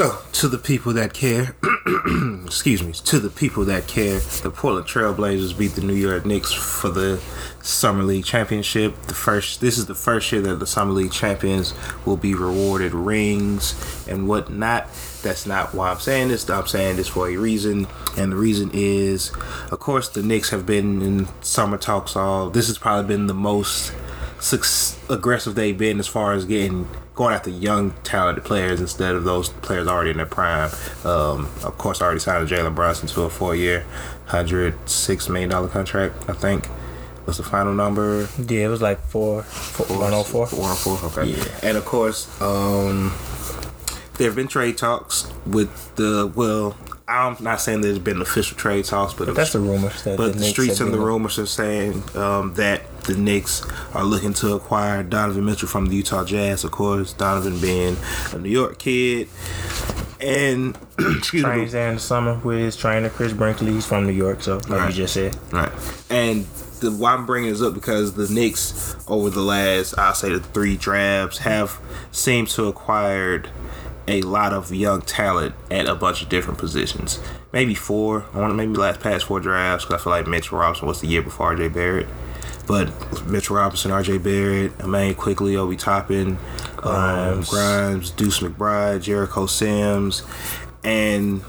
So, to the people that care, excuse me, to the people that care, the Portland Trailblazers beat the New York Knicks for the Summer League Championship. The first, this is the first year that the Summer League champions will be rewarded rings and whatnot. That's not why I'm saying this. I'm saying this for a reason, and the reason is, of course, the Knicks have been in summer talks all. This has probably been the most aggressive they've been as far as getting going after young talented players instead of those players already in their prime. Um, of course, I already signed Jalen Brunson to a four year, hundred six million dollar contract. I think was the final number. Yeah, it was like four, four one oh four. One oh four. Okay. Yeah. And of course, um, there have been trade talks with the well. I'm not saying there's been official trade talks, but, but that's the rumors. but the, the streets and the rumors are saying um, that the Knicks are looking to acquire Donovan Mitchell from the Utah Jazz. Of course, Donovan being a New York kid. And excuse Trains there in the summer with his trainer Chris Brickley. He's from New York, so like right. you just said. Right. And the why I'm bringing this up because the Knicks over the last I'll say the three drafts have seemed to acquired a lot of young talent at a bunch of different positions. Maybe four. I want to maybe last past four drafts because I feel like Mitch Robinson was the year before RJ Barrett. But Mitchell Robinson, R.J. Barrett, Immanuel Quickley, Obi Toppin, Grimes, um, Grimes Deuce McBride, Jericho Sims, and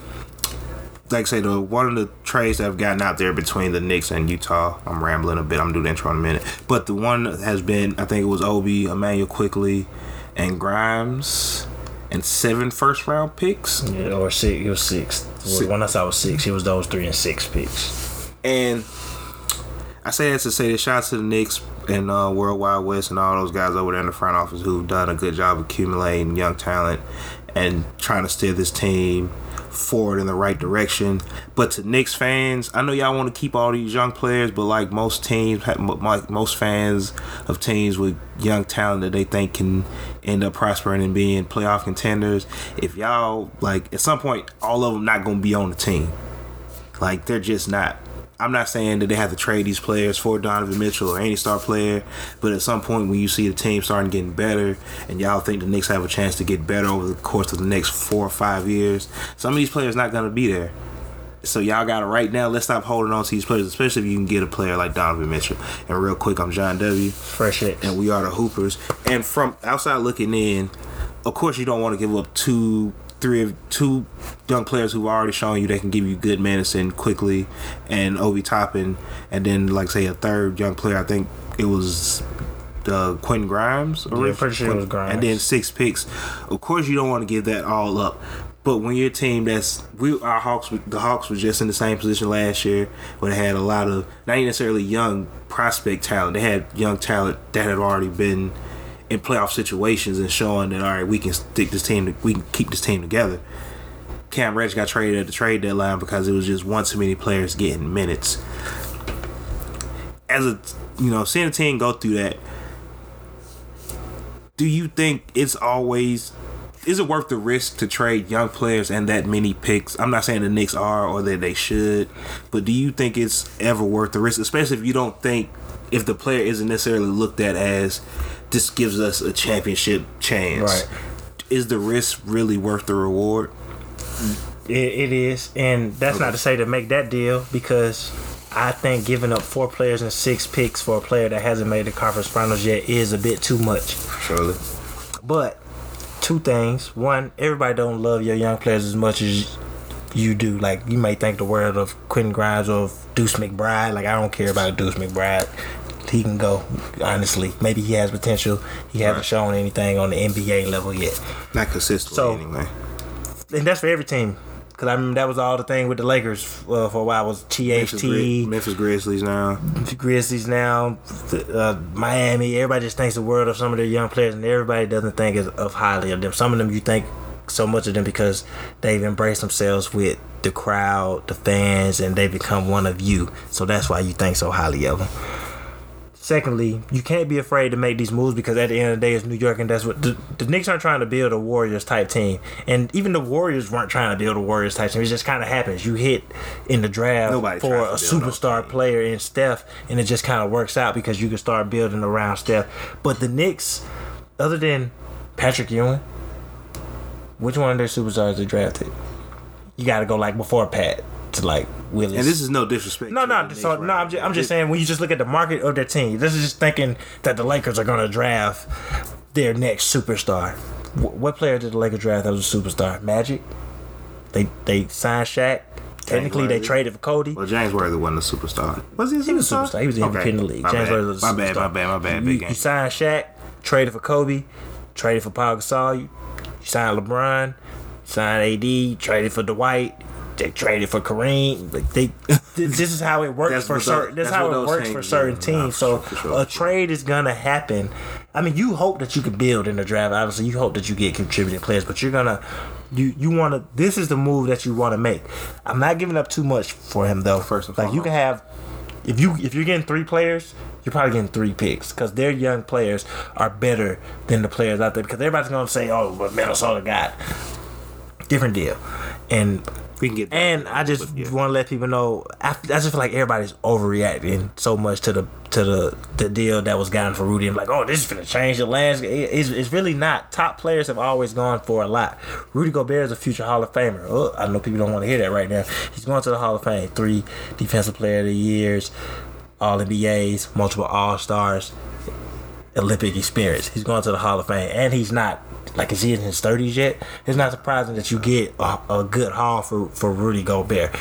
like I say, the one of the trades that have gotten out there between the Knicks and Utah. I'm rambling a bit. I'm gonna do the intro in a minute. But the one has been, I think it was Obi, Immanuel Quickley, and Grimes, and seven first round picks. Yeah, or six. It was six. six. When I saw it was six, it was those three and six picks. And I say that to say the shout to the Knicks and uh, Worldwide Wes and all those guys over there in the front office who've done a good job accumulating young talent and trying to steer this team forward in the right direction. But to Knicks fans, I know y'all want to keep all these young players, but like most teams, most fans of teams with young talent that they think can end up prospering and being playoff contenders, if y'all like at some point, all of them not gonna be on the team. Like they're just not. I'm not saying that they have to trade these players for Donovan Mitchell or any star player, but at some point when you see the team starting getting better and y'all think the Knicks have a chance to get better over the course of the next four or five years, some of these players not gonna be there. So y'all got it right now. Let's stop holding on to these players, especially if you can get a player like Donovan Mitchell. And real quick, I'm John W. Fresh it. And we are the Hoopers. And from outside looking in, of course you don't want to give up two three of two young players who've already shown you they can give you good medicine quickly, and Obi Toppin, and then like say a third young player. I think it was uh, Quentin Grimes. Or yeah, pretty sure it was Grimes. And then six picks. Of course, you don't want to give that all up. But when your team that's we our Hawks the Hawks were just in the same position last year where they had a lot of not necessarily young prospect talent. They had young talent that had already been in playoff situations and showing that all right, we can stick this team, we can keep this team together. Cam Reddish got traded at the trade deadline because it was just one too many players getting minutes. As a you know, seeing a team go through that, do you think it's always is it worth the risk to trade young players and that many picks? I'm not saying the Knicks are or that they should, but do you think it's ever worth the risk, especially if you don't think if the player isn't necessarily looked at as this gives us a championship chance. Right. Is the risk really worth the reward? it, it is, and that's okay. not to say to make that deal because I think giving up four players and six picks for a player that hasn't made the conference finals yet is a bit too much. Surely. But two things. One, everybody don't love your young players as much as you do. Like you may think the world of Quentin Grimes or Deuce McBride. Like I don't care about Deuce McBride he can go. Honestly, maybe he has potential. He right. hasn't shown anything on the NBA level yet. Not consistently, so, anyway. And that's for every team. Cause I remember that was all the thing with the Lakers uh, for a while was THT, Memphis, Memphis Grizzlies now, Grizzlies now, uh, Miami. Everybody just thinks the world of some of their young players, and everybody doesn't think of highly of them. Some of them you think so much of them because they've embraced themselves with the crowd, the fans, and they become one of you. So that's why you think so highly of them. Secondly, you can't be afraid to make these moves because at the end of the day, it's New York, and that's what the, the Knicks aren't trying to build a Warriors type team, and even the Warriors weren't trying to build a Warriors type team. It just kind of happens. You hit in the draft Nobody for a superstar player in Steph, and it just kind of works out because you can start building around Steph. But the Knicks, other than Patrick Ewing, which one of their superstars they drafted? You got to go like before Pat to like Willis. And this is no disrespect. No, no, so, Knicks no. I'm just. I'm just saying when you just look at the market of their team, this is just thinking that the Lakers are gonna draft their next superstar. Wh- what player did the Lakers draft that was a superstar? Magic. They they signed Shaq. Technically, they traded for Kobe. Well, James Worthy wasn't a superstar. Was he a superstar? He was a superstar. He was the MVP in the league. My James bad. Worthy was a my bad, superstar. my bad, my bad. You, Big you game. signed Shaq, traded for Kobe, traded for Paul Gasol, you, you signed LeBron, signed AD, traded for Dwight, they traded for Kareem. Like they, this is how it works for certain. This how it works for certain teams. So a trade is gonna happen. I mean, you hope that you can build in the draft. Obviously, you hope that you get contributing players, but you're gonna. You, you want to. This is the move that you want to make. I'm not giving up too much for him though. First like you can have if you if you're getting three players, you're probably getting three picks because their young players are better than the players out there. Because everybody's gonna say, "Oh, but Minnesota got different deal," and We can get and I just yeah. want to let people know. I, I just feel like everybody's overreacting so much to the to the the deal that was gotten for Rudy. I'm like, oh, this is gonna change the landscape. It- It's, it's really not. Top players have always gone for a lot. Rudy Gobert is a future Hall of Famer. Oh, I know people don't want to hear that right now. He's going to the Hall of Fame. Three Defensive Player of the Years, All NBAs, multiple All Stars, Olympic experience. He's going to the Hall of Fame, and he's not like is he in his thirties yet? It's not surprising that you get a, a good haul for for Rudy Gobert.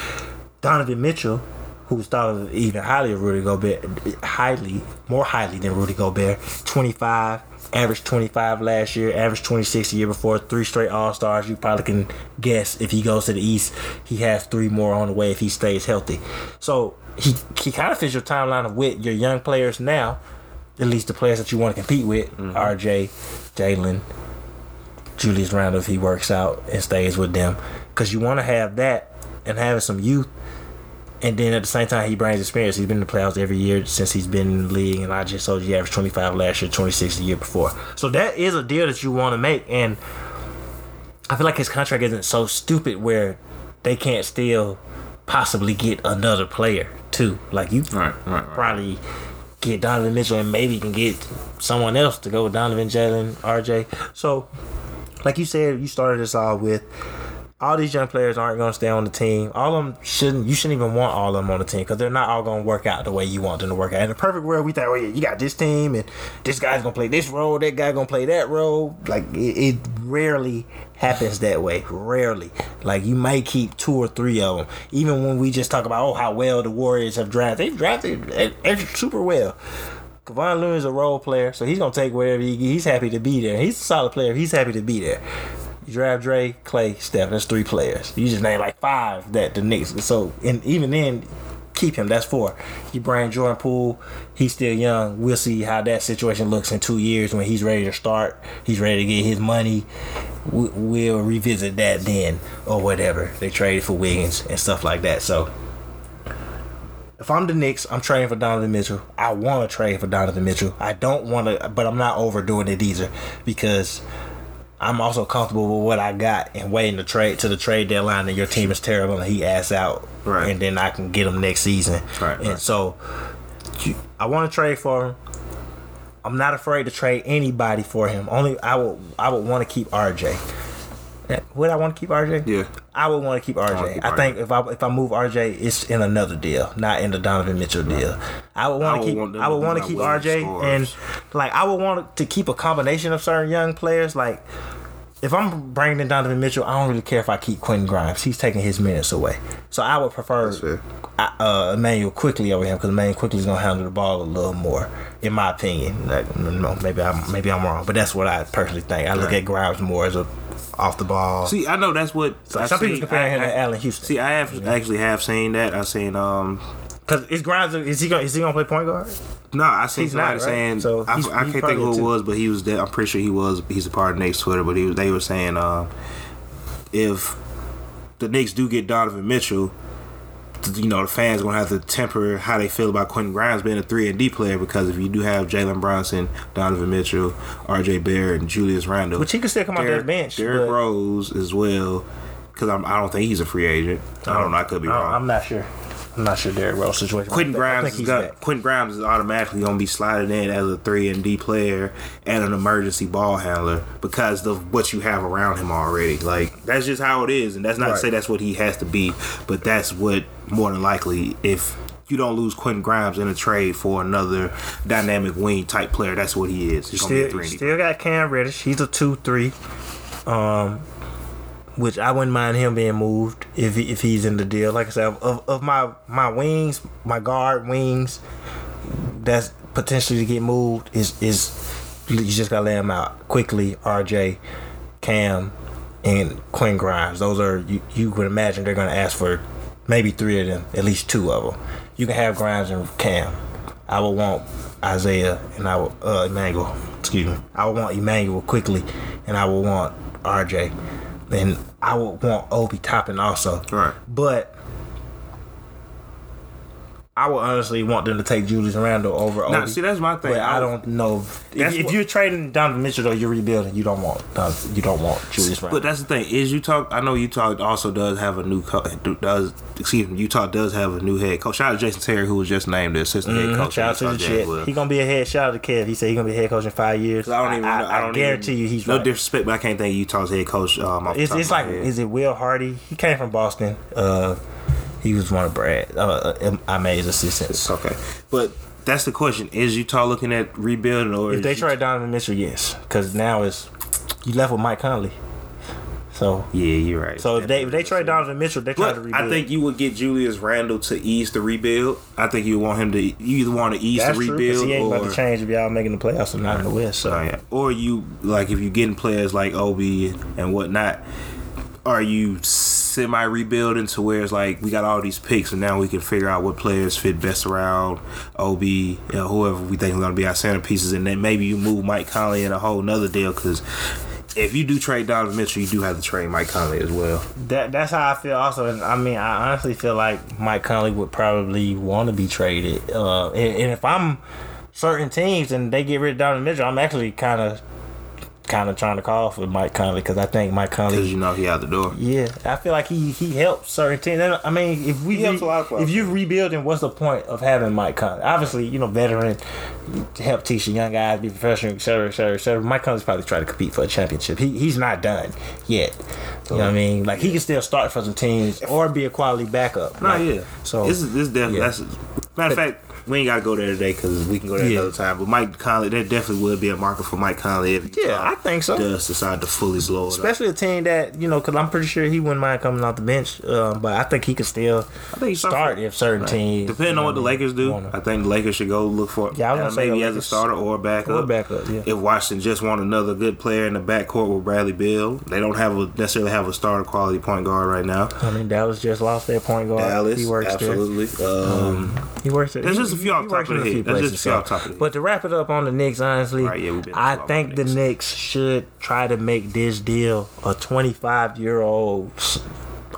Donovan Mitchell, who's thought of even highly of Rudy Gobert, highly more highly than Rudy Gobert, twenty five. Averaged 25 last year, averaged 26 the year before, three straight All Stars. You probably can guess if he goes to the East, he has three more on the way if he stays healthy. So he, he kind of fits your timeline of with your young players now, at least the players that you want to compete with, mm-hmm. RJ, Jalen, Julius Randle if he works out and stays with them, because you want to have that and having some youth, and then at the same time he brings experience. He's been in the playoffs every year since he's been in the league, and I just told you he averaged 25 last year, 26 the year before. So that is a deal that you want to make, and I feel like his contract isn't so stupid where they can't still possibly get another player too. Like you Right, right, right. probably get Donovan Mitchell and maybe you can get someone else to go with Donovan, Jalen, RJ. So, like you said, you started this all with all these young players aren't going to stay on the team. All of them shouldn't. You shouldn't even want all of them on the team because they're not all going to work out the way you want them to work out. In a perfect world, we thought, oh yeah, you got this team and this guy's going to play this role, that guy going to play that role. Like it, it rarely happens that way. Rarely. Like you might keep two or three of them. Even when we just talk about oh how well the Warriors have drafted, they've drafted super well. Kevon Looney is a role player, so he's gonna take wherever he He's happy to be there. He's a solid player. He's happy to be there. You draft Dre, Clay, Steph. That's three players. You just name like five that the Knicks. So and even then, keep him. That's four. You bring Jordan Poole. He's still young. We'll see how that situation looks in two years when he's ready to start. He's ready to get his money. We- We'll revisit that then or whatever. They traded for Wiggins and stuff like that. So if I'm the Knicks, I'm trading for Donovan Mitchell. I want to trade for Donovan Mitchell. I don't want to, but I'm not overdoing it either because I'm also comfortable with what I got and waiting to trade to the trade deadline. And your team is terrible, and he ass out, Right. and then I can get him next season. Right, And right. so I want to trade for him. I'm not afraid to trade anybody for him. Only I would I would want to keep RJ. Yeah, Would I want to keep RJ? Yeah. I would want to keep RJ. keep I RJ. think if I if I move RJ, it's in another deal, not in the Donovan Mitchell deal. I would want to keep. I would want to keep RJ, scorers. and like I would want to keep a combination of certain young players. Like if I'm bringing in Donovan Mitchell, I don't really care if I keep Quentin Grimes. He's taking his minutes away. So I would prefer uh, Immanuel Quickley over him because Immanuel Quickley is gonna handle the ball a little more, in my opinion. Like, no, maybe I'm maybe I'm wrong, but that's what I personally think. I look Right. at Grimes more as a off the ball. See, I know that's what I some people comparing him to Allan Houston. See, I have actually have seen that. I seen um Cause is Grimes is he gonna is he gonna play point guard? no, I seen He's somebody not, right? saying So I, I can't think who it was, but he was. There. I'm pretty sure he was. He's a part of Knicks Twitter, but he was, they were saying um if the Knicks do get Donovan Mitchell, you know the fans gonna have to temper how they feel about Quentin Grimes being a three and D player because if you do have Jalen Brunson, Donovan Mitchell, R.J. Barrett, and Julius Randle, Which he could still come off Derrick- that bench. Derrick Rose as well, because I don't think he's a free agent. I don't know. I could be wrong. I'm not sure. I'm I'm not sure Derrick Rose situation. Quentin I think- I Grimes is he's got. Quentin Grimes is automatically gonna be sliding in as a three and D player and an emergency ball handler because of what you have around him already. Like that's just how it is, and that's not to say that's what he has to be, but that's what more than likely if you don't lose Quentin Grimes in a trade for another dynamic wing type player, that's what he is. He's gonna be a Still, three and D. still got Cam Reddish. He's a two three, um, which I wouldn't mind him being moved if he, if he's in the deal. Like I said, of, of my my wings, my guard wings, that's potentially to get moved is is you just gotta lay them out quickly. RJ, Cam, and Quinn Grimes. Those are you, you would imagine they're gonna ask for maybe three of them, at least two of them. You can have Grimes and Cam. I would want Isaiah and I would uh, Immanuel. Excuse me. I would want Immanuel Quickley, and I would want RJ, and I would want Obi Toppin also. Right. But I would honestly want them to take Julius Randle over Now, Obi. see, that's my thing. But I don't know. If, if what- you're trading Donovan Mitchell or you're rebuilding, you don't want you don't want Julius Randle. But that's the thing is Utah. I know Utah also does have a new co- does excuse me. Utah does have a new head coach. Shout out to Jason Terry who was just named the assistant head coach. Mm-hmm. Shout out to the Utah shit. He gonna be a head. Shout out to Kev. He said he gonna be a head coach in five years. I don't even. I, know- I, don't guarantee even, you he's no right. disrespect, but I can't think of Utah's head coach. Um, It's, it's like head. is it Will Hardy? He came from Boston. Uh, he was one of Brad. Uh, Ime his assistants. Okay, but that's the question: Is Utah looking at rebuilding or If they Utah- trade Donovan Mitchell, yes, because now it's you left with Mike Conley. So Yeah, you're right. so if they if they trade Donovan Mitchell, they try to rebuild. I think you would get Julius Randle to ease the rebuild. I think you want him to. You either want to ease that's the true. rebuild he ain't or about to change if y'all making the playoffs or not in the West. So Oh, yeah. Or you like if you getting players like Obi and whatnot, are you semi rebuilding to where it's like we got all these picks and now we can figure out what players fit best around Obi, you know, whoever we think is going to be our centerpieces, and then maybe you move Mike Conley in a whole nother deal because. If you do trade Donovan Mitchell, you do have to trade Mike Conley as well. That that's how I feel. Also, and I mean, I honestly feel like Mike Conley would probably want to be traded. Uh, and, and if I'm certain teams and they get rid of Donovan Mitchell, I'm actually kind of kind of trying to call for Mike Conley because I think Mike Conley. Because Conley. you know he out the door. Yeah, I feel like he he helps certain teams. I mean, if we He helps a lot of if you rebuilding, what's the point of having Mike Conley? Obviously, you know, veteran to help teach the young guys be professional, etc., etc., et cetera, et cetera. Mike Conley's probably trying to compete for a championship. He he's not done yet. You know what I mean? Like he can still start for some teams or be a quality backup. No, Like, yeah. So this is this definitely yeah. that's matter of fact. We ain't got to go there today because we can go there Yeah. another time. But Mike Conley, there definitely would be a market for Mike Conley if Yeah, I think so. Does decide to fully blow it up. especially a team that you know, because I'm pretty sure he wouldn't mind coming off the bench. Uh, but I think he could still I think start if certain teams. Depending on what the Lakers do, wanna- I think the Lakers should go look for Yeah, I was uh, maybe as a starter or a backup. Or backup, yeah. If Washington just want another good player in the backcourt with Bradley Beal, they don't have a necessarily have a starter quality point guard right now. I mean, Dallas just lost their point guard. Dallas, he works there. absolutely. Um, He works there. There's just a few off top works of the head. Just a few so- off top of the head. But to wrap it up on the Knicks, honestly, Right, yeah, I think the the Knicks should try to make this deal a 25 year old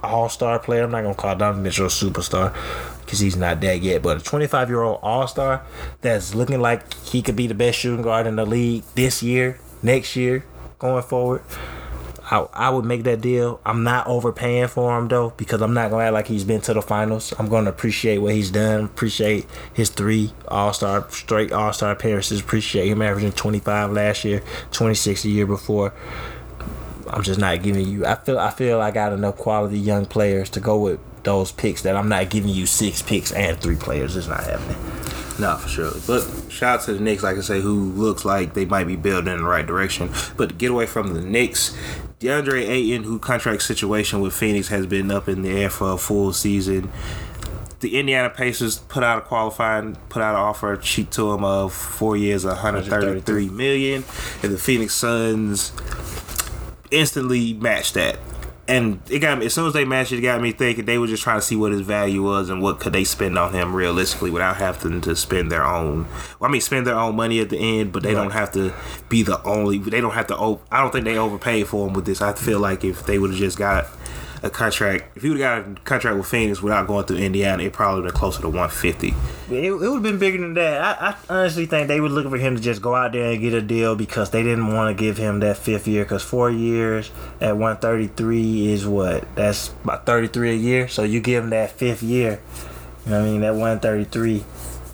all star player. I'm not gonna call Donovan Mitchell a superstar because he's not that yet, but a 25 year old all star that's looking like he could be the best shooting guard in the league this year, next year, going forward. I, I would make that deal. I'm not overpaying for him though because I'm not gonna act like he's been to the finals. I'm gonna appreciate what he's done. Appreciate his three All Star straight All Star appearances. Appreciate him averaging 25 last year, 26 the year before. I'm just not giving you. I feel I feel I got enough quality young players to go with those picks that I'm not giving you six picks and three players. It's not happening. No, for sure. But shout out to the Knicks, like I can say, who looks like they might be building in the right direction. But to get away from the Knicks, DeAndre Ayton, who contract situation with Phoenix has been up in the air for a full season. The Indiana Pacers put out a qualifying, put out an offer sheet to him of four years, 133 million, and the Phoenix Suns instantly matched that. And it got me as soon as they matched it, it got me thinking they were just trying to see what his value was and what could they spend on him realistically without having to spend their own. Well, I mean, spend their own money at the end, but they don't have to be the only. They don't have to. I don't think they overpaid for him with this. I feel like if they would have just got a contract, if he would have got a contract with Phoenix without going through Indiana, it probably would have been closer to 150. It, it would have been bigger than that. I, I honestly think they were looking for him to just go out there and get a deal because they didn't want to give him that fifth year. Because four years at 133 is what? That's about 33 a year. So you give him that fifth year, You know what I mean? That 133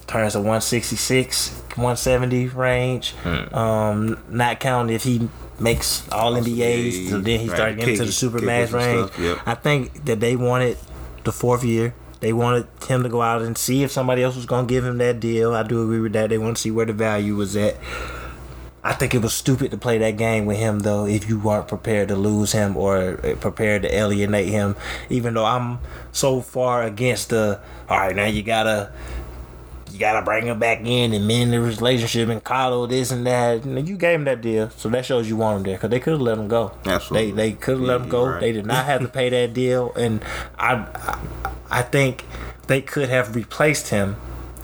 turns to 166, 170 range. Hmm. Um, not counting if he makes all NBAs, so then he Right, started getting to the kick- super max range. stuff, yep. I think that they wanted the fourth year. They wanted him to go out and see if somebody else was going to give him that deal. I do agree with that. They want to see where the value was at. I think it was stupid to play that game with him though if you weren't prepared to lose him or uh, prepared to alienate him. Even though I'm so far against the all right now you gotta you gotta bring him back in and mend the relationship and coddle this and that. And you gave him that deal, so that shows you want him there because they could have let him go. Absolutely. they they could have let him go. right. They did not have to pay that deal, and I I, I think they could have replaced him.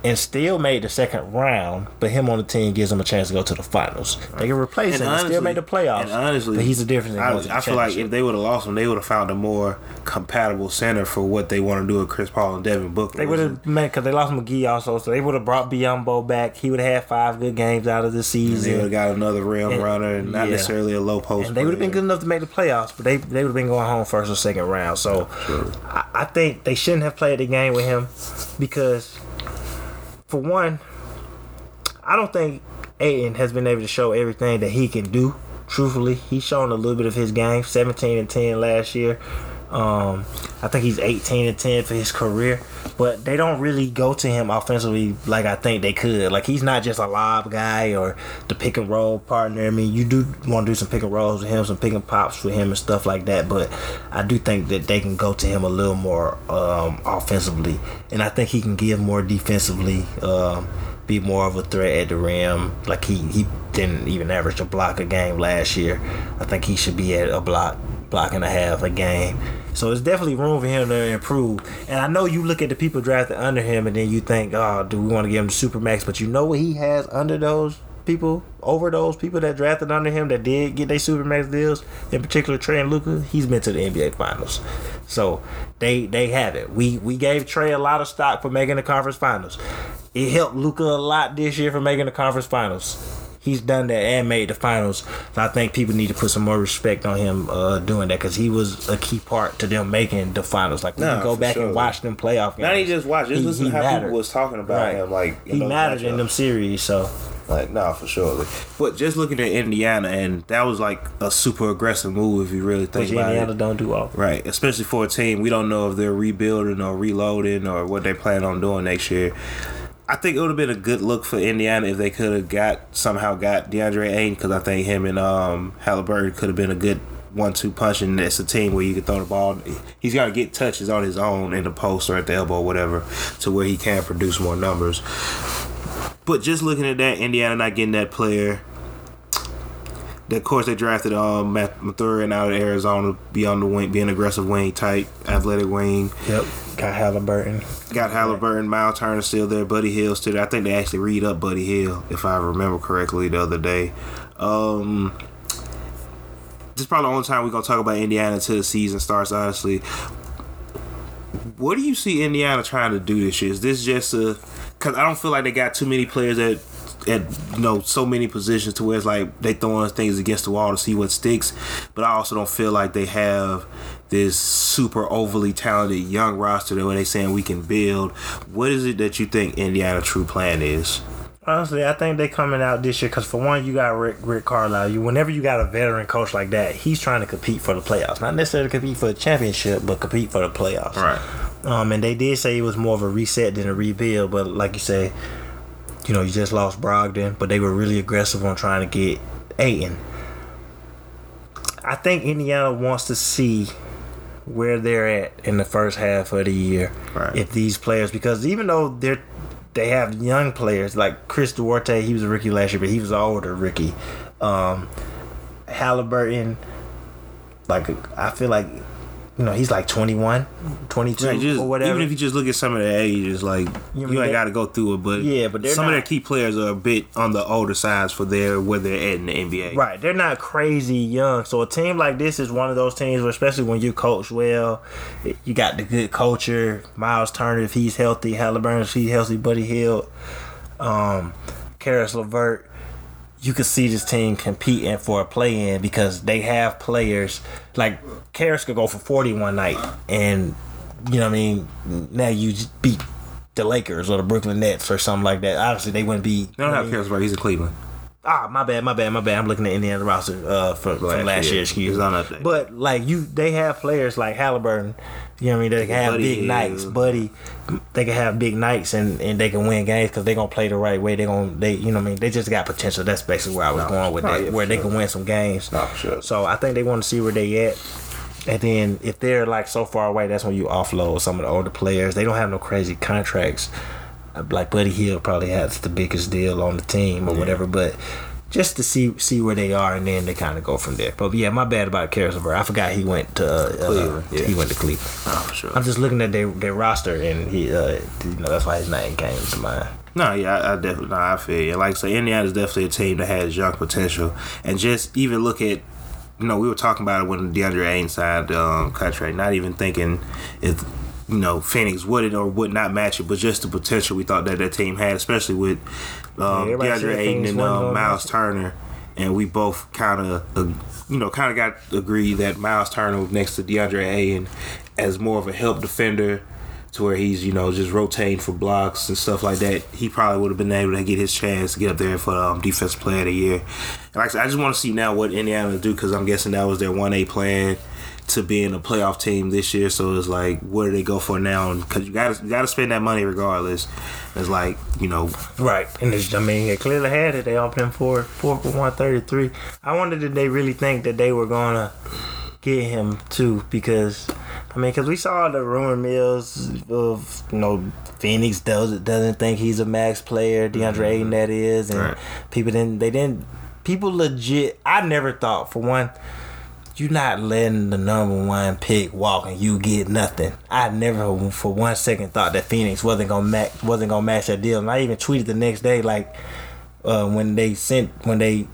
And still made the second round, but him on the team gives them a chance to go to the finals. They can replace him and still make the playoffs. And honestly, but he's a difference. in I, feel like if they would have lost him, they would have found a more compatible center for what they want to do with Chris Paul and Devin Booker. They would have met because they lost McGee also, so they would have brought Biyombo back. He would have had five good games out of the season. They would have got another rim And- runner and not yeah. necessarily a low post. and they would have been good enough to make the playoffs. But they they would have been going home first or second round. So. I, I think they shouldn't have played the game with him because, for one, I don't think Ayton has been able to show everything that he can do. Truthfully, he's shown a little bit of his game. Seventeen and ten last year. Um, I think he's 18 and 10 for his career, but they don't really go to him offensively like I think they could. Like he's not just a lob guy or the pick and roll partner. I mean, you do want to do some pick and rolls with him, some pick and pops with him and stuff like that. But I do think that they can go to him a little more um, offensively, and I think he can give more defensively. Um, be more of a threat at the rim. Like he, he didn't even average a block a game last year. I think he should be at a block, block and a half a game. So it's definitely room for him to improve. And I know you look at the people drafted under him and then you think, oh, do we want to give him the super max? But you know what he has under those people, over those people that drafted under him that did get their super max deals, in particular Trae and Luka, he's been to the NBA finals. So they they have it. We we gave Trae a lot of stock for making the conference finals. It helped Luka a lot this year for making the conference finals. He's done that and made the finals. So I think people need to put some more respect on him uh, doing that because he was a key part to them making the finals. Like we Nah, can go back sure. and watch them playoff games. Not even just watch, just He- listen he to how mattered. people was talking about Right. him. Like he mattered in them series. So Like, nah, for sure. But just looking at Indiana, and that was like a super aggressive move if you really think which about Indiana it. don't do often. Right, especially for a team we don't know if they're rebuilding or reloading or what they plan on doing next year. I think it would have been a good look for Indiana if they could have got somehow got DeAndre Ayton because I think him and um, Halliburton could have been a good one-two punch, and it's a team where you can throw the ball. He's got to get touches on his own in the post or at the elbow, or whatever, to where he can produce more numbers. But just looking at that, Indiana not getting that player. Of course, they drafted um, Mathurin out of Arizona, be on the wing, being aggressive wing type, athletic wing. Yep. Got Halliburton. Got Halliburton, Miles Turner still there, Buddy Hield still there. I think they actually read up Buddy Hield, if I remember correctly, the other day. Um, this is probably the only time we're gonna talk about Indiana until the season starts. Honestly, what do you see Indiana trying to do this year? Is this just a? Because I don't feel like they got too many players that at you know so many positions to where it's like they throwing things against the wall to see what sticks. But I also don't feel like they have this super overly talented young roster that when they saying we can build. What is it that you think Indiana true plan is? Honestly, I think they coming out this year because for one, you got Rick Rick Carlisle. You whenever you got a veteran coach like that, he's trying to compete for the playoffs, not necessarily compete for the championship, but compete for the playoffs. Right. Um, and they did say it was more of a reset than a rebuild, but like you say, you know, you just lost Brogdon, but they were really aggressive on trying to get Ayton. I think Indiana wants to see where they're at in the first half of the year. Right. If these players, because even though they're they have young players like Chris Duarte, he was a rookie last year, but he was an older rookie. Um, Halliburton, like I feel like you know he's like 21, 22 Right, just, or whatever. Even if you just look at some of their ages, like You you, ain't got to go through it, but Yeah, but some of their key players are a bit on the older sides for their where they're at in the NBA. Right, they're not crazy young. So a team like this is one of those teams where, especially when you coach well, you got the good culture. Miles Turner, if he's healthy, Halliburton, if he's healthy, Buddy Hield, um, Caris LeVert. You could see this team competing for a play in because they have players like Caris could go for forty one night, and you know what I mean. Now you beat the Lakers or the Brooklyn Nets or something like that. Obviously, they wouldn't be. They don't have Caris LeVert. He's in Cleveland. Ah, my bad, my bad, my bad. I'm looking at Indiana roster uh, from, from Last last year. Excuse me. But like you, they have players like Halliburton. You know what I mean? They can have Buddy big nights, buddy. They can have big nights and, and they can win games because they're gonna play the right way. They gonna they you know what I mean? They just got potential. That's basically where I was No. going with that, where for they sure. can win some games. No, sure. So I think they want to see where they at. And then if they're like so far away, that's when you offload some of the older players. They don't have no crazy contracts. Uh, Like Buddy Hield probably has the biggest deal on the team or whatever, but just to see see where they are, and then they kind of go from there. But yeah, my bad about LeVert. I forgot he went to uh, Cleveland, yeah. He went to Cleveland. For sure. I'm just looking at their their roster, and he, uh, you know, that's why his name came to mind. No, yeah, I, I definitely, no, I feel you. Like I say, Indiana's definitely a team that has young potential, and just even look at, you know, we were talking about it when DeAndre Ayton signed the um, contract. Not even thinking if, you know, Phoenix would it or would not match it, but just the potential we thought that that team had, especially with um, Yeah, DeAndre Ayton and um, Miles. Turner. And we both kind of, uh, you know, kind of got agreed that Miles Turner was next to DeAndre Ayton as more of a help defender to where he's you know just rotating for blocks and stuff like that. He probably would have been able to get his chance to get up there for um, defensive player of the year. And like I said, I just want to see now what Indiana do because I'm guessing that was their one A plan to being a playoff team this year. So it's like, where do they go for now? Because you got to you got to spend that money regardless. It's like you know, Right, and it's, I mean, they clearly had it. They offered him for four for one thirty three. I wonder did they really think that they were gonna get him too? Because I mean, because we saw the rumor mills of you know Phoenix does doesn't think he's a max player. Mm-hmm. DeAndre Ayton that is, and Right. people didn't they didn't people legit. I never thought for one. You not letting the number one pick walk and you get nothing. I never for one second thought that Phoenix wasn't gonna match wasn't gonna match that deal. And I even tweeted the next day like uh, when they sent when they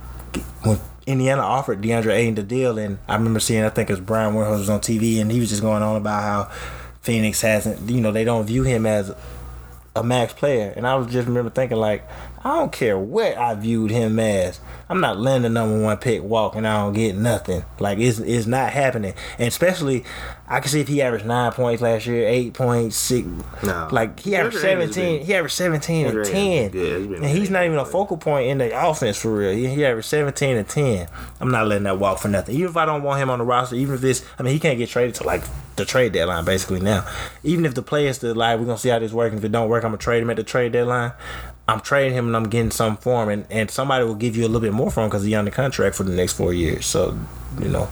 when Indiana offered DeAndre Ayton the deal, and I remember seeing I think it was Brian Windhorst was on TV, and he was just going on about how Phoenix hasn't you know they don't view him as a max player, and I was just remember thinking like I don't care what I viewed him as. I'm not letting the number one pick walk and I don't get nothing. Like it's it's not happening. And especially I can see if he averaged nine points last year, eight points, six No. like he averaged DeAndre Ayton has seventeen been- he averaged seventeen and ten. good. And he's not even a focal point in the offense for real. He, he averaged seventeen and ten. I'm not letting that walk for nothing. Even if I don't want him on the roster, even if this I mean he can't get traded to like the trade deadline basically now. Even if the players that like we're gonna see how this works. If it don't work, I'm gonna trade him at the trade deadline. I'm trading him and I'm getting some for him, and, and somebody will give you a little bit more for him because he's under contract for the next four years. So, you know,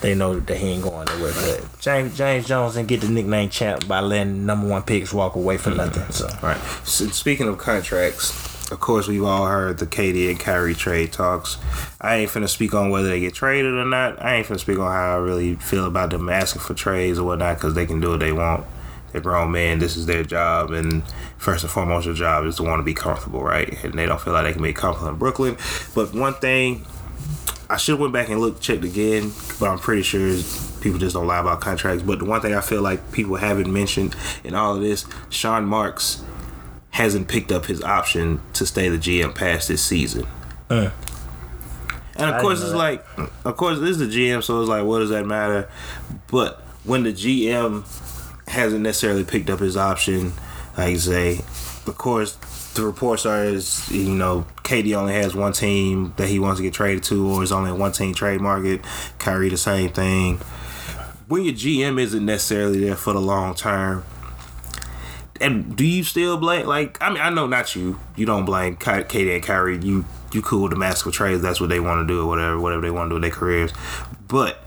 they know that he ain't going nowhere. But James James Jones didn't get the nickname champ by letting number one picks walk away for mm-hmm. nothing. So, Right. So speaking of contracts, of course we've all heard the KD and Kyrie trade talks. I ain't finna speak on whether they get traded or not. I ain't finna speak on how I really feel about them asking for trades or whatnot because they can do what they want. They're grown men. This is their job, and first and foremost, your job is to want to be comfortable, right? And they don't feel like they can be comfortable in Brooklyn. But one thing I should have went back and looked checked again, but I'm pretty sure people just don't lie about contracts. But the one thing I feel like people haven't mentioned in all of this, Sean Marks hasn't picked up his option to stay the GM past this season. Uh. And of I course, it's know like, of course, this is the GM, so it's like, what does that matter? But when the GM hasn't necessarily picked up his option, like you say, of course, the reports are is you know KD only has one team that he wants to get traded to, or is only one team trade market. Kyrie the same thing. When your GM isn't necessarily there for the long term, and do you still blame? Like, I mean, I know not you. You don't blame KD and Kyrie. You you cool with the massive trades. That's what they want to do, or whatever, whatever they want to do with their careers. But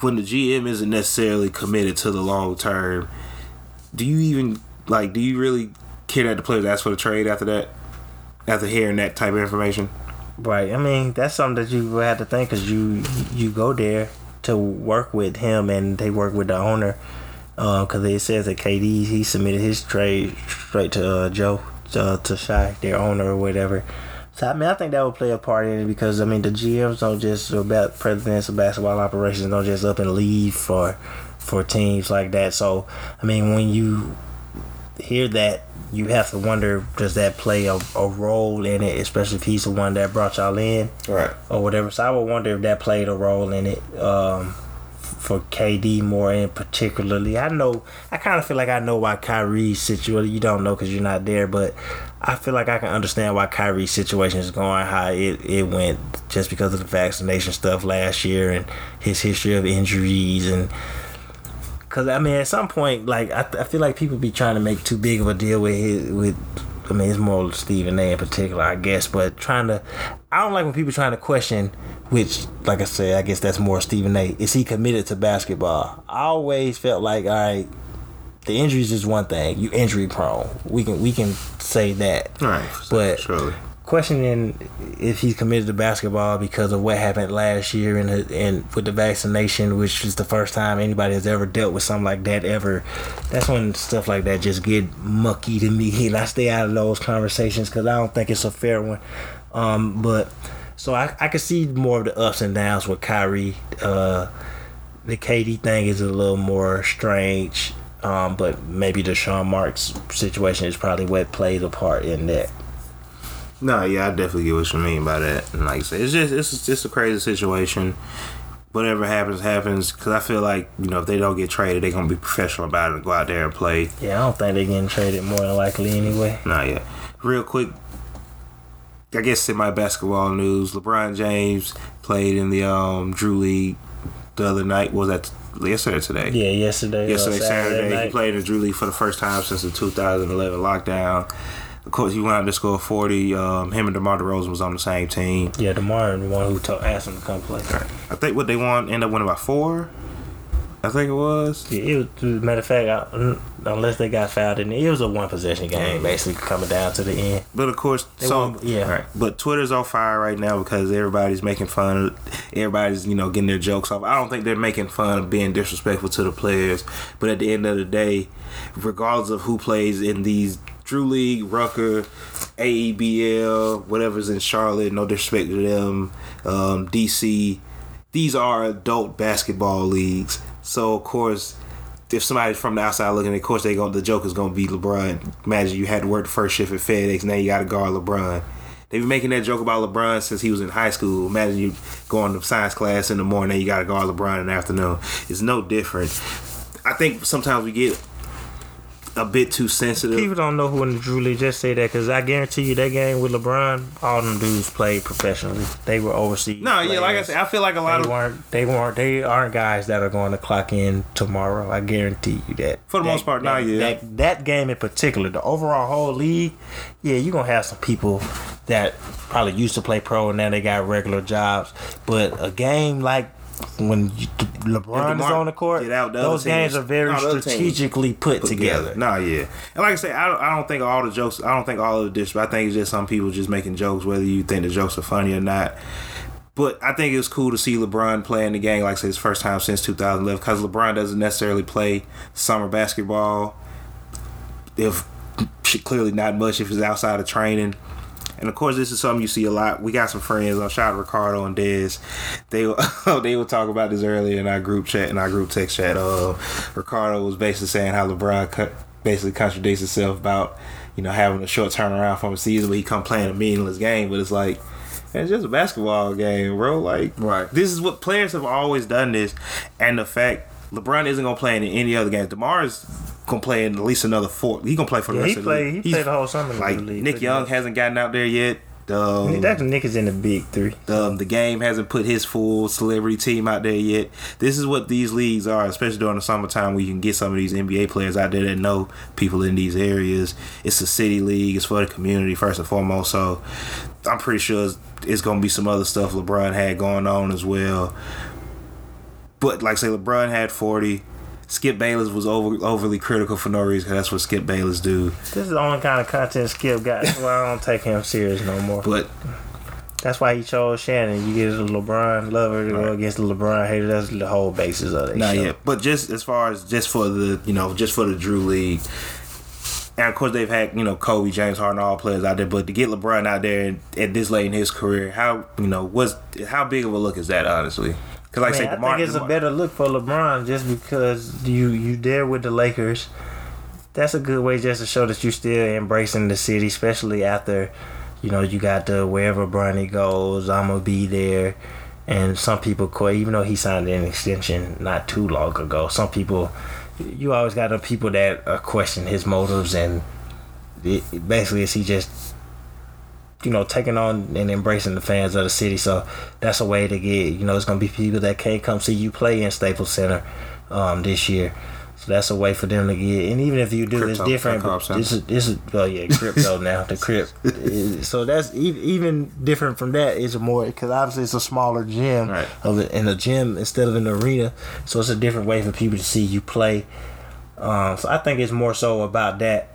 when the GM isn't necessarily committed to the long term, do you even like? Do you really care that the players ask for the trade after that? After hearing that type of information, right. I mean, that's something that you have to think because you you go there to work with him and they work with the owner. Because it says that KD he submitted his trade straight to uh, Joe uh, to Tsai, their owner or whatever. So I mean, I think that would play a part in it because I mean the GMs don't just or about presidents of basketball operations don't just up and leave for for teams like that. So I mean, when you hear that, you have to wonder does that play a, a role in it, especially if he's the one that brought y'all in right? or whatever. So I would wonder if that played a role in it um, for KD more in particularly. I know I kind of feel like I know why Kyrie's situation. You don't know because you're not there, but I feel like I can understand why Kyrie's situation is going how it it went just because of the vaccination stuff last year and his history of injuries and. Cause I mean, at some point, like I, I feel like people be trying to make too big of a deal with his, with I mean, it's more Stephen A. in particular, I guess, but trying to, I don't like when people trying to question, which, like I said, I guess that's more Stephen A. Is he committed to basketball? I always felt like, all right, the injuries is one thing. You injury prone. We can we can say that. Right. But surely. questioning if he's committed to basketball because of what happened last year and and with the vaccination, which is the first time anybody has ever dealt with something like that ever. That's when stuff like that just get mucky to me, and I stay out of those conversations because I don't think it's a fair one. Um, but so I I can see more of the ups and downs with Kyrie. Uh, the KD thing is a little more strange. Um, but maybe the Sean Marks situation is probably what plays a part in that. No, yeah, I definitely get what you mean by that. And like I said, it's just it's just a crazy situation. Whatever happens, happens. Because I feel like you know if they don't get traded, they're gonna be professional about it and go out there and play. Yeah, I don't think they're getting traded more than likely anyway. Not yeah. Real quick, I guess in my basketball news, LeBron James played in the um, Drew League the other night. Was that yesterday or today? Yeah, yesterday. Yesterday, Saturday, night. he played in Drew League for the first time since the 2011 lockdown. Of course, he went out to score 40. Um, him and DeMar DeRozan was on the same team. Yeah, Demar, the one who told, asked him to come play. I think what they won ended up winning by four. I think it was. Yeah, it was, matter of fact, I, unless they got fouled in it, was a one possession game, basically coming down to the end. But of course, They so won- yeah. Right. But Twitter's on fire right now because everybody's making fun. of Everybody's you know getting their jokes off. I don't think they're making fun of being disrespectful to the players. But at the end of the day, regardless of who plays in these Drew League, Rucker, AEBL, whatever's in Charlotte, no disrespect to them, um, DC. These are adult basketball leagues. So of course if somebody's from the outside looking, of course they going the joke is gonna be LeBron. Imagine you had to work the first shift at FedEx, now you got to guard LeBron. They've been making that joke about LeBron since he was in high school. Imagine you going to science class in the morning, now you got to guard LeBron in the afternoon. It's no different. I think sometimes we get a bit too sensitive. People don't know who in the Drew League. Just say that because I guarantee you that game with LeBron, all them dudes played professionally. They were overseas. no, yeah, like I said, I feel like a lot They of weren't. They weren't. They aren't guys that are going to clock in tomorrow. I guarantee you that. For the That- most part, that, nah, yeah. That, that game in particular, the overall whole league, yeah, you're gonna have some people that probably used to play pro and now they got regular jobs. But a game like when you, LeBron is on the court, get out, the those games teams- are very no, the other teams strategically put, together. Nah, yeah. And like I say, I don't, I don't think all the jokes. I don't think all of the disrespect. I think it's just some people just making jokes, whether you think the jokes are funny or not. But I think it was cool to see LeBron playing the game, like I said, his first time since 2011, because LeBron doesn't necessarily play summer basketball. If clearly not much if it's outside of training. And of course, this is something you see a lot. We got some friends. I'll shout out Ricardo and Dez. They were- they were talking about this earlier in our group chat, in our group text chat. Uh, Ricardo was basically saying how LeBron co- basically contradicts himself about you know having a short turnaround from a season where he come playing a meaningless game, but it's like. It's just a basketball game, bro. Like, Right. This is what players have always done. This, and the fact LeBron isn't gonna play in any other games. Demar is gonna play in at least another four. He gonna play for the Yeah, rest he of the played. league. He played the whole summer. the like league, Nick Young much. hasn't gotten out there yet. Um, That's Nick is in the big three. um, the game hasn't put his full celebrity team out there yet. This is what these leagues are, especially during the summertime where you can get some of these NBA players out there that know people in these areas. It's a city league. It's for the community first and foremost. So I'm pretty sure it's, it's going to be some other stuff LeBron had going on as well. But like I say, LeBron had 40. Skip Bayless was over, overly critical for no reason. 'cause that's what Skip Bayless do. This is the only kind of content Skip got. Why I don't take him serious no more. But That's why he chose Shannon. You get a LeBron lover to go against the LeBron hater. That's the whole basis of it. Not yet. But just as far as just for the you know just for the Drew League, and of course they've had you know Kobe, James Harden, all players out there. But to get LeBron out there at this late in his career, how you know was how big of a look is that honestly? Because like I Man, say, I think it's a better look for LeBron just because you you there with the Lakers. That's a good way just to show that you're still embracing the city, especially after, you know, you got the wherever Bronny goes, I'ma be there. And some people, que- even though he signed an extension not too long ago, some people, you always got the people that question his motives and it basically is he just you know taking on and embracing the fans of the city. So that's a way to get you know it's gonna be people that can't come see you play in Staples Center um, this year. So that's a way for them to get and even if you do it's different this is this is well yeah crypto now the crypt. So that's even different from that it's more because obviously it's a smaller gym Right. of it in a gym instead of an arena. So it's a different way for people to see you play. Um, so I think it's more so about that.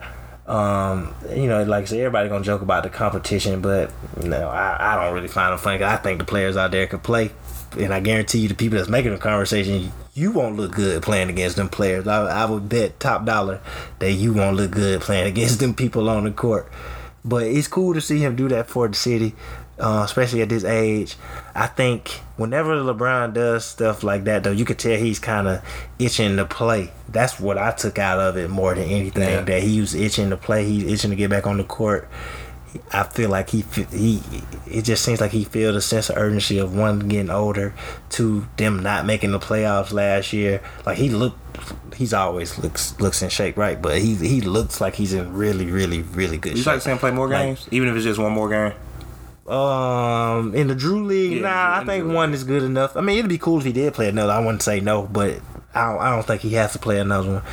Um, you know, like I said, everybody gonna joke about the competition, but know, I, I don't really find them funny. I think the players out there can play, and I guarantee you, the people that's making the conversation, you won't look good playing against them players. I, I would bet top dollar that you won't look good playing against them people on the court. But it's cool to see him do that for the city, uh, especially at this age. I think whenever LeBron does stuff like that, though, you could tell he's kind of itching to play. That's what I took out of it more than anything. Yeah. That he was itching to play. He's itching to get back on the court. I feel like he he it just seems like he feels a sense of urgency of one getting older, to them not making the playoffs last year. Like he looked, he's always looks looks in shape, right? But he he looks like he's in really really really good You shape. like to see him play more Like- games, even if it's just one more game. Um, in the Drew League, Yeah, nah, I think one is good enough. I mean, it'd be cool if he did play another. I wouldn't say no, but I don't, I don't think he has to play another one.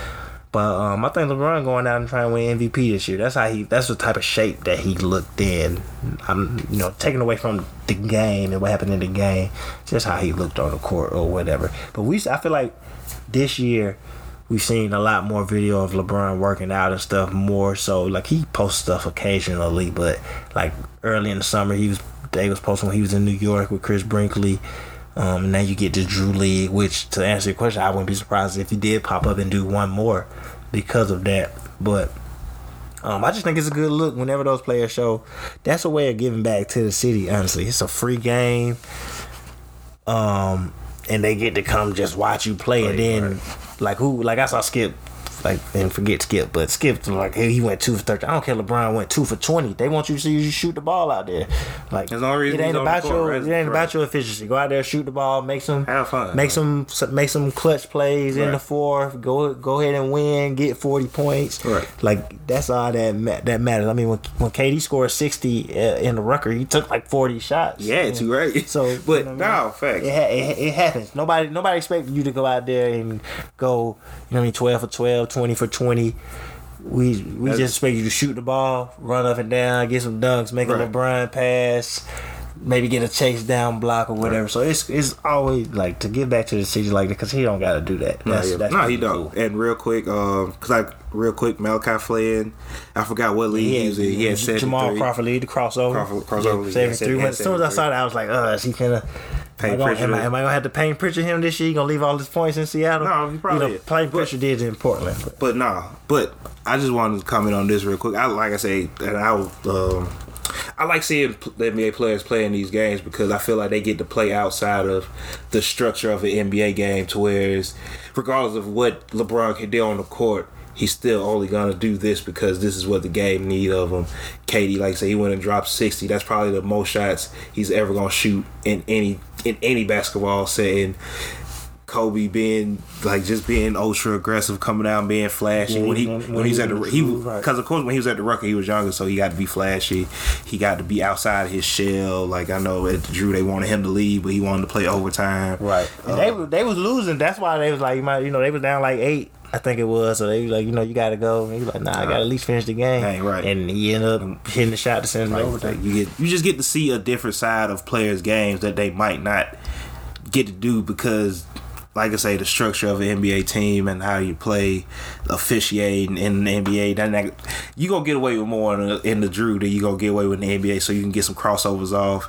But um, I think LeBron going out and trying to win MVP this year. That's how he. That's the type of shape that he looked in. I'm, you know, taking away from the game and what happened in the game, just how he looked on the court or whatever. But we, I feel like this year we've seen a lot more video of LeBron working out and stuff more so like he posts stuff occasionally but like early in the summer he was they was posting when he was in New York with Chris Brickley um and now you get to Drew League which to answer your question I wouldn't be surprised if he did pop up and do one more because of that but um, I just think it's a good look whenever those players show. That's a way of giving back to the city. Honestly, it's a free game, um, and they get to come just watch you play. and then, like who, like I saw Skip, like and forget Skip, but Skip like hey, he went two for thirteen. I don't care. LeBron went two for twenty. They want you to see you shoot the ball out there. Like There's no reason it ain't he's on the about court, your right? it ain't Right. about your efficiency. Go out there, shoot the ball, make some Have fun. make some make some clutch plays in the fourth. Go go ahead and win. Get forty points. Right. Like that's all that ma- that matters. I mean, when when KD scored sixty uh, in the Rucker, he took like forty shots. Yeah, too right. So, but you know what I mean? no, facts. It, ha- it, it happens. Nobody nobody expected you to go out there and go, you know what I mean, 12 for 12, 20 for 20. We we That's- just expect you to shoot the ball, run up and down, get some dunks, make Right. a LeBron pass, maybe get a chase down block or whatever. So it's it's always like to give back to the city like that because he don't got to do that. No, That's, yeah. that's no, he don't. cool. And real quick, um, cause like real quick, Malachi Flynn, I forgot what league he was in. He had Jamal three. Crawford lead the crossover. Crawford- crossover, yeah, yeah, 73. As soon as I saw that, I was like, uh, is he gonna. Paint am, I gonna, Pritchard. am, I, am I gonna have to Payton Pritchard him this year? He gonna leave all his points in Seattle? No, he probably you know, is. Payton But- Pritchard did in Portland. But But nah, but I just wanted to comment on this real quick. I like I say, and I um, I like seeing the NBA players playing these games because I feel like they get to play outside of the structure of an NBA game, to where it's, regardless of what LeBron can do on the court. He's still only gonna do this because this is what the game need of him. KD, like I say, he went and dropped sixty. That's probably the most shots he's ever gonna shoot in any in any basketball setting. Kobe being like just being ultra aggressive, coming out and being flashy. Yeah, when he when- when, he's he at the he because of course when he was at the Rucker he was younger, so he got to be flashy. He got to be outside his shell. Like I know at the Drew they wanted him to leave, but he wanted to play overtime. right, and Uh, they they was losing. That's why they was like, you might, you know, they was down like eight. I think it was. So they was like, you know, you got to go. And he was like, nah, I got to at least finish the game. Hey, right. And he ended up hitting the shot to send it Like, overtime. like, you get you just get to see a different side of players' games that they might not get to do because like I say, the structure of an NBA team and how you play, officiating in the NBA, then that, you gonna get away with more in the, in the Drew than you gonna get away with in the NBA, so you can get some crossovers off.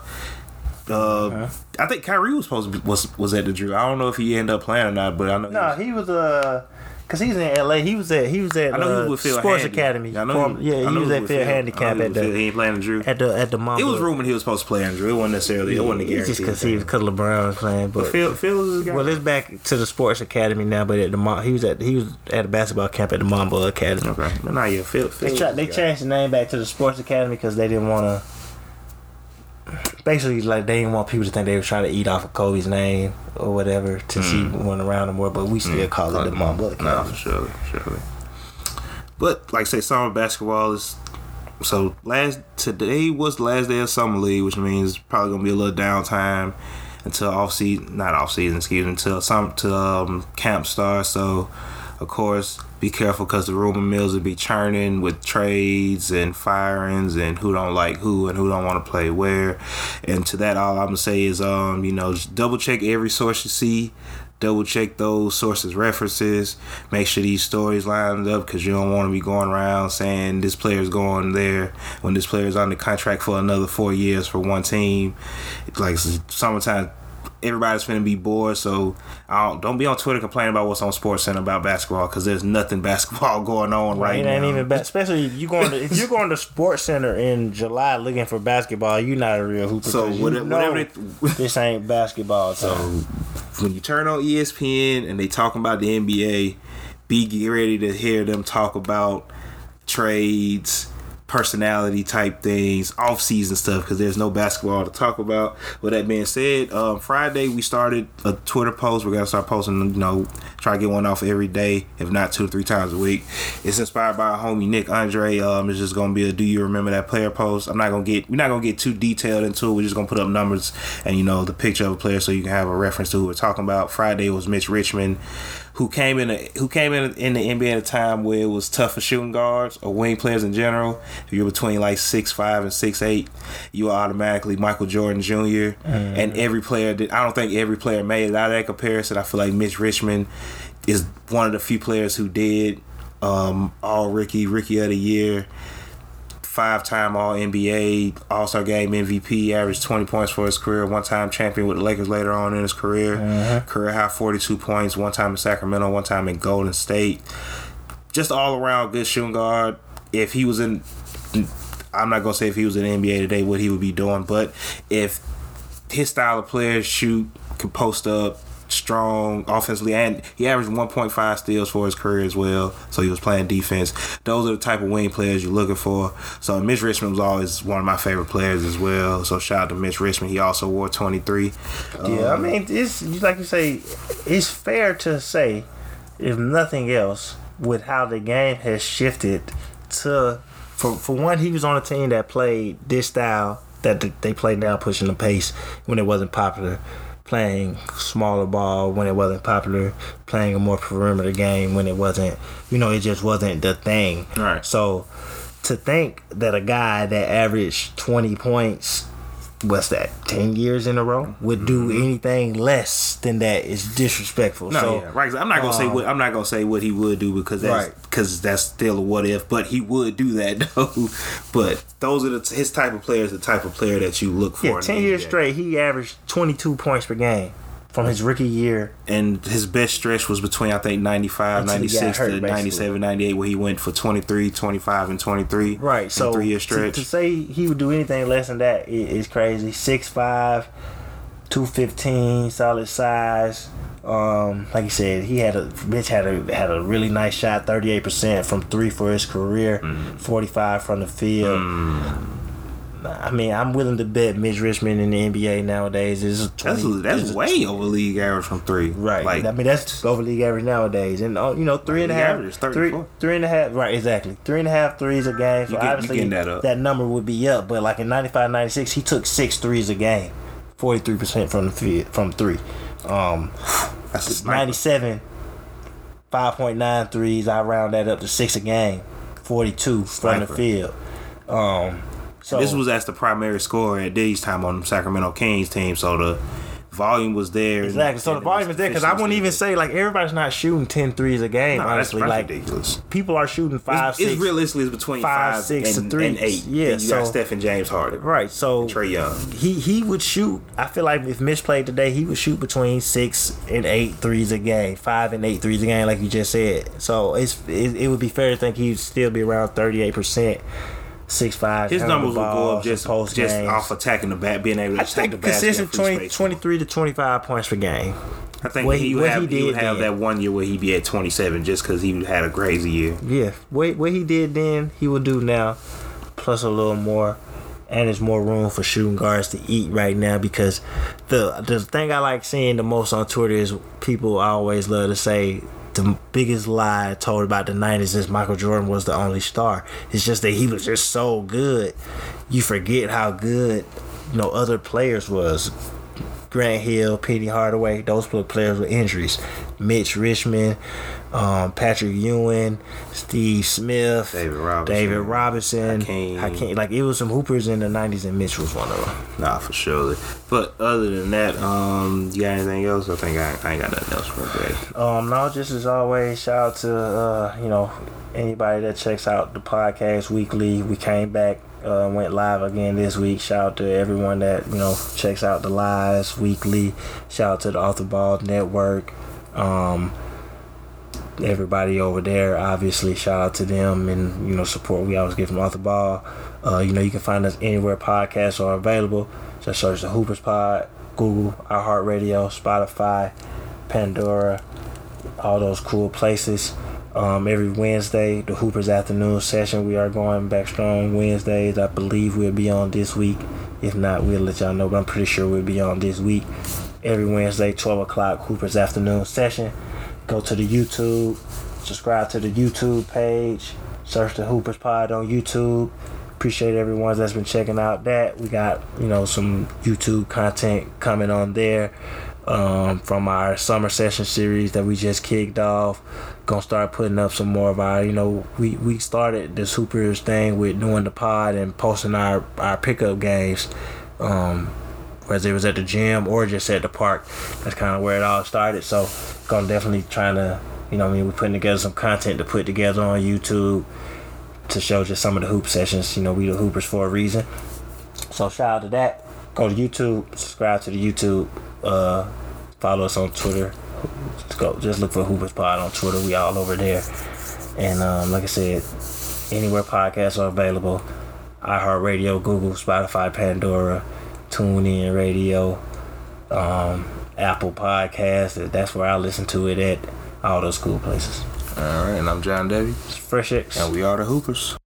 Uh, I think Kyrie was supposed to be, was was at the Drew. I don't know if he ended up playing or not, but I know. he No, was- he was uh, cause he's in L.A. He was at he was at I know he uh, was with Sports Handy. Academy. I know Form- he, yeah, I he know was at with Phil Handicap he at was the He ain't playing Drew. at the at the Mamba. It was rumored he was supposed to play in Drew. It wasn't necessarily. it wasn't a It's guarantee. just because he was because LeBron was playing, but. But Phil, Phil was well, it's back to the sports academy now, but at the he was at he was at a basketball camp at the Mamba Academy. Okay, but not yet. Phil, Phil They, tra- they changed the name back to the sports academy because they didn't want to. Basically like they didn't want people to think they were trying to eat off of Kobe's name or whatever to see one around him more. But we still call it the Mamba No, for sure, surely. But like I say, summer basketball is so last today was the last day of summer league, which means probably gonna be a little downtime until off season, not off season, excuse me, until some to um, camp starts. So of course, be careful because the rumor mills will be churning with trades and firings and who don't like who and who don't want to play where. And to that, all I'm gonna say is, um, you know, double check every source you see. Double check those sources' references. Make sure these stories lined up because you don't want to be going around saying this player's going there when this player's under contract for another four years for one team. Like summertime everybody's gonna be bored. So don't, don't be on Twitter complaining about what's on Sports Center about basketball because there's nothing basketball going on right, It now. ain't even ba- especially if you going to if you're going to Sports Center in July looking for basketball, you're not a real hooper. So whatever- whatever they- this ain't basketball. So when you turn on ESPN and they talking about the NBA, be ready to hear them talk about trades, personality type things, off season stuff because there's no basketball to talk about. With that being said, um, Friday we started a Twitter post. We're gonna start posting, you know, try to get one off every day, if not two or three times a week. It's inspired by our homie Nick Andre. Um, it's just gonna be a Do You Remember That Player post. I'm not gonna get we're not gonna get too detailed into it. We're just gonna put up numbers and you know the picture of a player so you can have a reference to who we're talking about. Friday was Mitch Richmond who came in a, who came in in the NBA at a time where it was tough for shooting guards or wing players in general. If you're between like six five and six eight, you are automatically Michael Jordan Jr. And every player did. I don't think every player made it out of that comparison. I feel like Mitch Richmond is one of the few players who did. Um, all Ricky, Rookie of the year, five time All NBA, All Star Game MVP, averaged 20 points for his career, one time champion with the Lakers later on in his career, uh-huh. career high 42 points, one time in Sacramento, one time in Golden State. Just all around good shooting guard. If he was in, I'm not gonna say if he was in the NBA today what he would be doing, but if his style of player shoot, can post up, strong offensively, and he averaged 1.5 steals for his career as well. So he was playing defense. Those are the type of wing players you're looking for. So Mitch Richmond was always one of my favorite players as well. So shout out to Mitch Richmond. He also wore 23. yeah, I um, mean, it's like you say, it's fair to say, if nothing else, with how the game has shifted to for for one, he was on a team that played this style that they play now, pushing the pace when it wasn't popular. Playing smaller ball when it wasn't popular, playing a more perimeter game when it wasn't, you know, it just wasn't the thing. Right. So to think that a guy that averaged 20 points what's that 10 years in a row would do anything less than that is disrespectful No, so yeah, right. I'm not gonna say um, what I'm not gonna say what he would do because that's Right. because that's still a what if. But he would do that though. But those are the his type of players, the type of player that you look for. yeah 10 years straight he averaged 22 points per game from his rookie year and his best stretch was between I think 95, Until 96 hurt, to basically. 97, 98 where he went for 23, 25 and 23. right so three year to- stretch. To, say he would do anything less than that is crazy 6'5 215 solid size um, like you said, he had a bitch had a had a really nice shot, thirty eight percent from three for his career, Mm. forty five from the field. I mean, I'm willing to bet Mitch Richmond in the NBA nowadays is 20, that's that's is way over league average from three. right. Like I mean, that's over league average nowadays, and uh, you know, three and a half, average three, 34. three and a half, right? Exactly, three and a half threes a game. So get- obviously, that up. number would be up. But like in 95, 96, he took six threes a game, forty three percent from the field from three. Um, that's a 97, 5.9 threes. I round that up to six a game, 42 from the field. Um, so This was as the primary scorer at Diddy's time on the Sacramento Kings team, so the volume was there. exactly. So the volume was there because I wouldn't even say like everybody's not shooting 10 threes a game. No, honestly, that's like ridiculous. people are shooting five, It's, six. realistically it's between five, five, six and, to threes. and eight. Yeah, Then you got so- Steph and James Harden, Right, so Trae Young. he he would shoot. I feel like if Mitch played today, he would shoot between six and eight threes a game, five and eight threes a game, like you just said. So it's it, it would be fair to think he'd still be around thirty eight percent, six five. His numbers will go up just post just games. off attacking the bat, being able to I attack think the basket. consistent in free 20, space. 23 to twenty five points per game. I think what he, he- would have, he he, would have that one year where he'd be at 27 just because he had a crazy year. Yeah, what what he did then, he will do now, plus a little more. and there's more room for shooting guards to eat right now because the the thing I like seeing the most on Twitter is people always love to say the biggest lie told about the 90s is Michael Jordan was the only star. It's just that he was just so good. You forget how good you know other players was. Grant Hill, Penny Hardaway, those players with injuries. Mitch Richmond, um, Patrick Ewing, Steve Smith, David Robinson, David Robinson, Hakeem. Hakeem. Like it was some hoopers in the '90s, and Mitch was one of them. Nah, for sure. But other than that, um, you got anything else? I think I, I ain't got nothing else for today. Um, no, just as always, shout out to uh, you know anybody that checks out the podcast weekly. We came back, uh, went live again this week. Shout out to everyone that you know checks out the lives weekly. Shout out to the the Ball Network. Um, everybody over there, obviously, shout out to them and you know support we always get from Off the Ball. Uh, you know you can find us anywhere podcasts are available. Just search the Hoopers Pod, Google, iHeartRadio, Spotify, Pandora, all those cool places. Um, every Wednesday, the Hoopers afternoon session, we are going back strong Wednesdays. I believe we'll be on this week. If not, we'll let y'all know, but I'm pretty sure we'll be on this week. Every Wednesday, 12 o'clock, Hoopers afternoon session. Go to the YouTube, subscribe to the YouTube page, search the Hoopers Pod on YouTube. Appreciate everyone that's been checking out that. We got, you know, some YouTube content coming on there um, from our summer session series that we just kicked off. Gonna start putting up some more of our, you know, we, we started this Hoopers thing with doing the pod and posting our, our pickup games. Um, whether it was at the gym or just at the park. That's kind of where it all started. So, gonna definitely trying to, you know, I mean, we're putting together some content to put together on YouTube to show just some of the hoop sessions. You know, we the hoopers for a reason. So shout out to that. Go to YouTube, subscribe to the YouTube, uh, follow us on Twitter. Just go, just look for Hoopers Pod on Twitter. We all over there. And um, like I said, anywhere podcasts are available. iHeartRadio, Google, Spotify, Pandora, TuneIn Radio, um, Apple Podcasts. That's where I listen to it at. All those cool places. All right, and I'm John Debbie, Fresh X. and we are the Hoopers.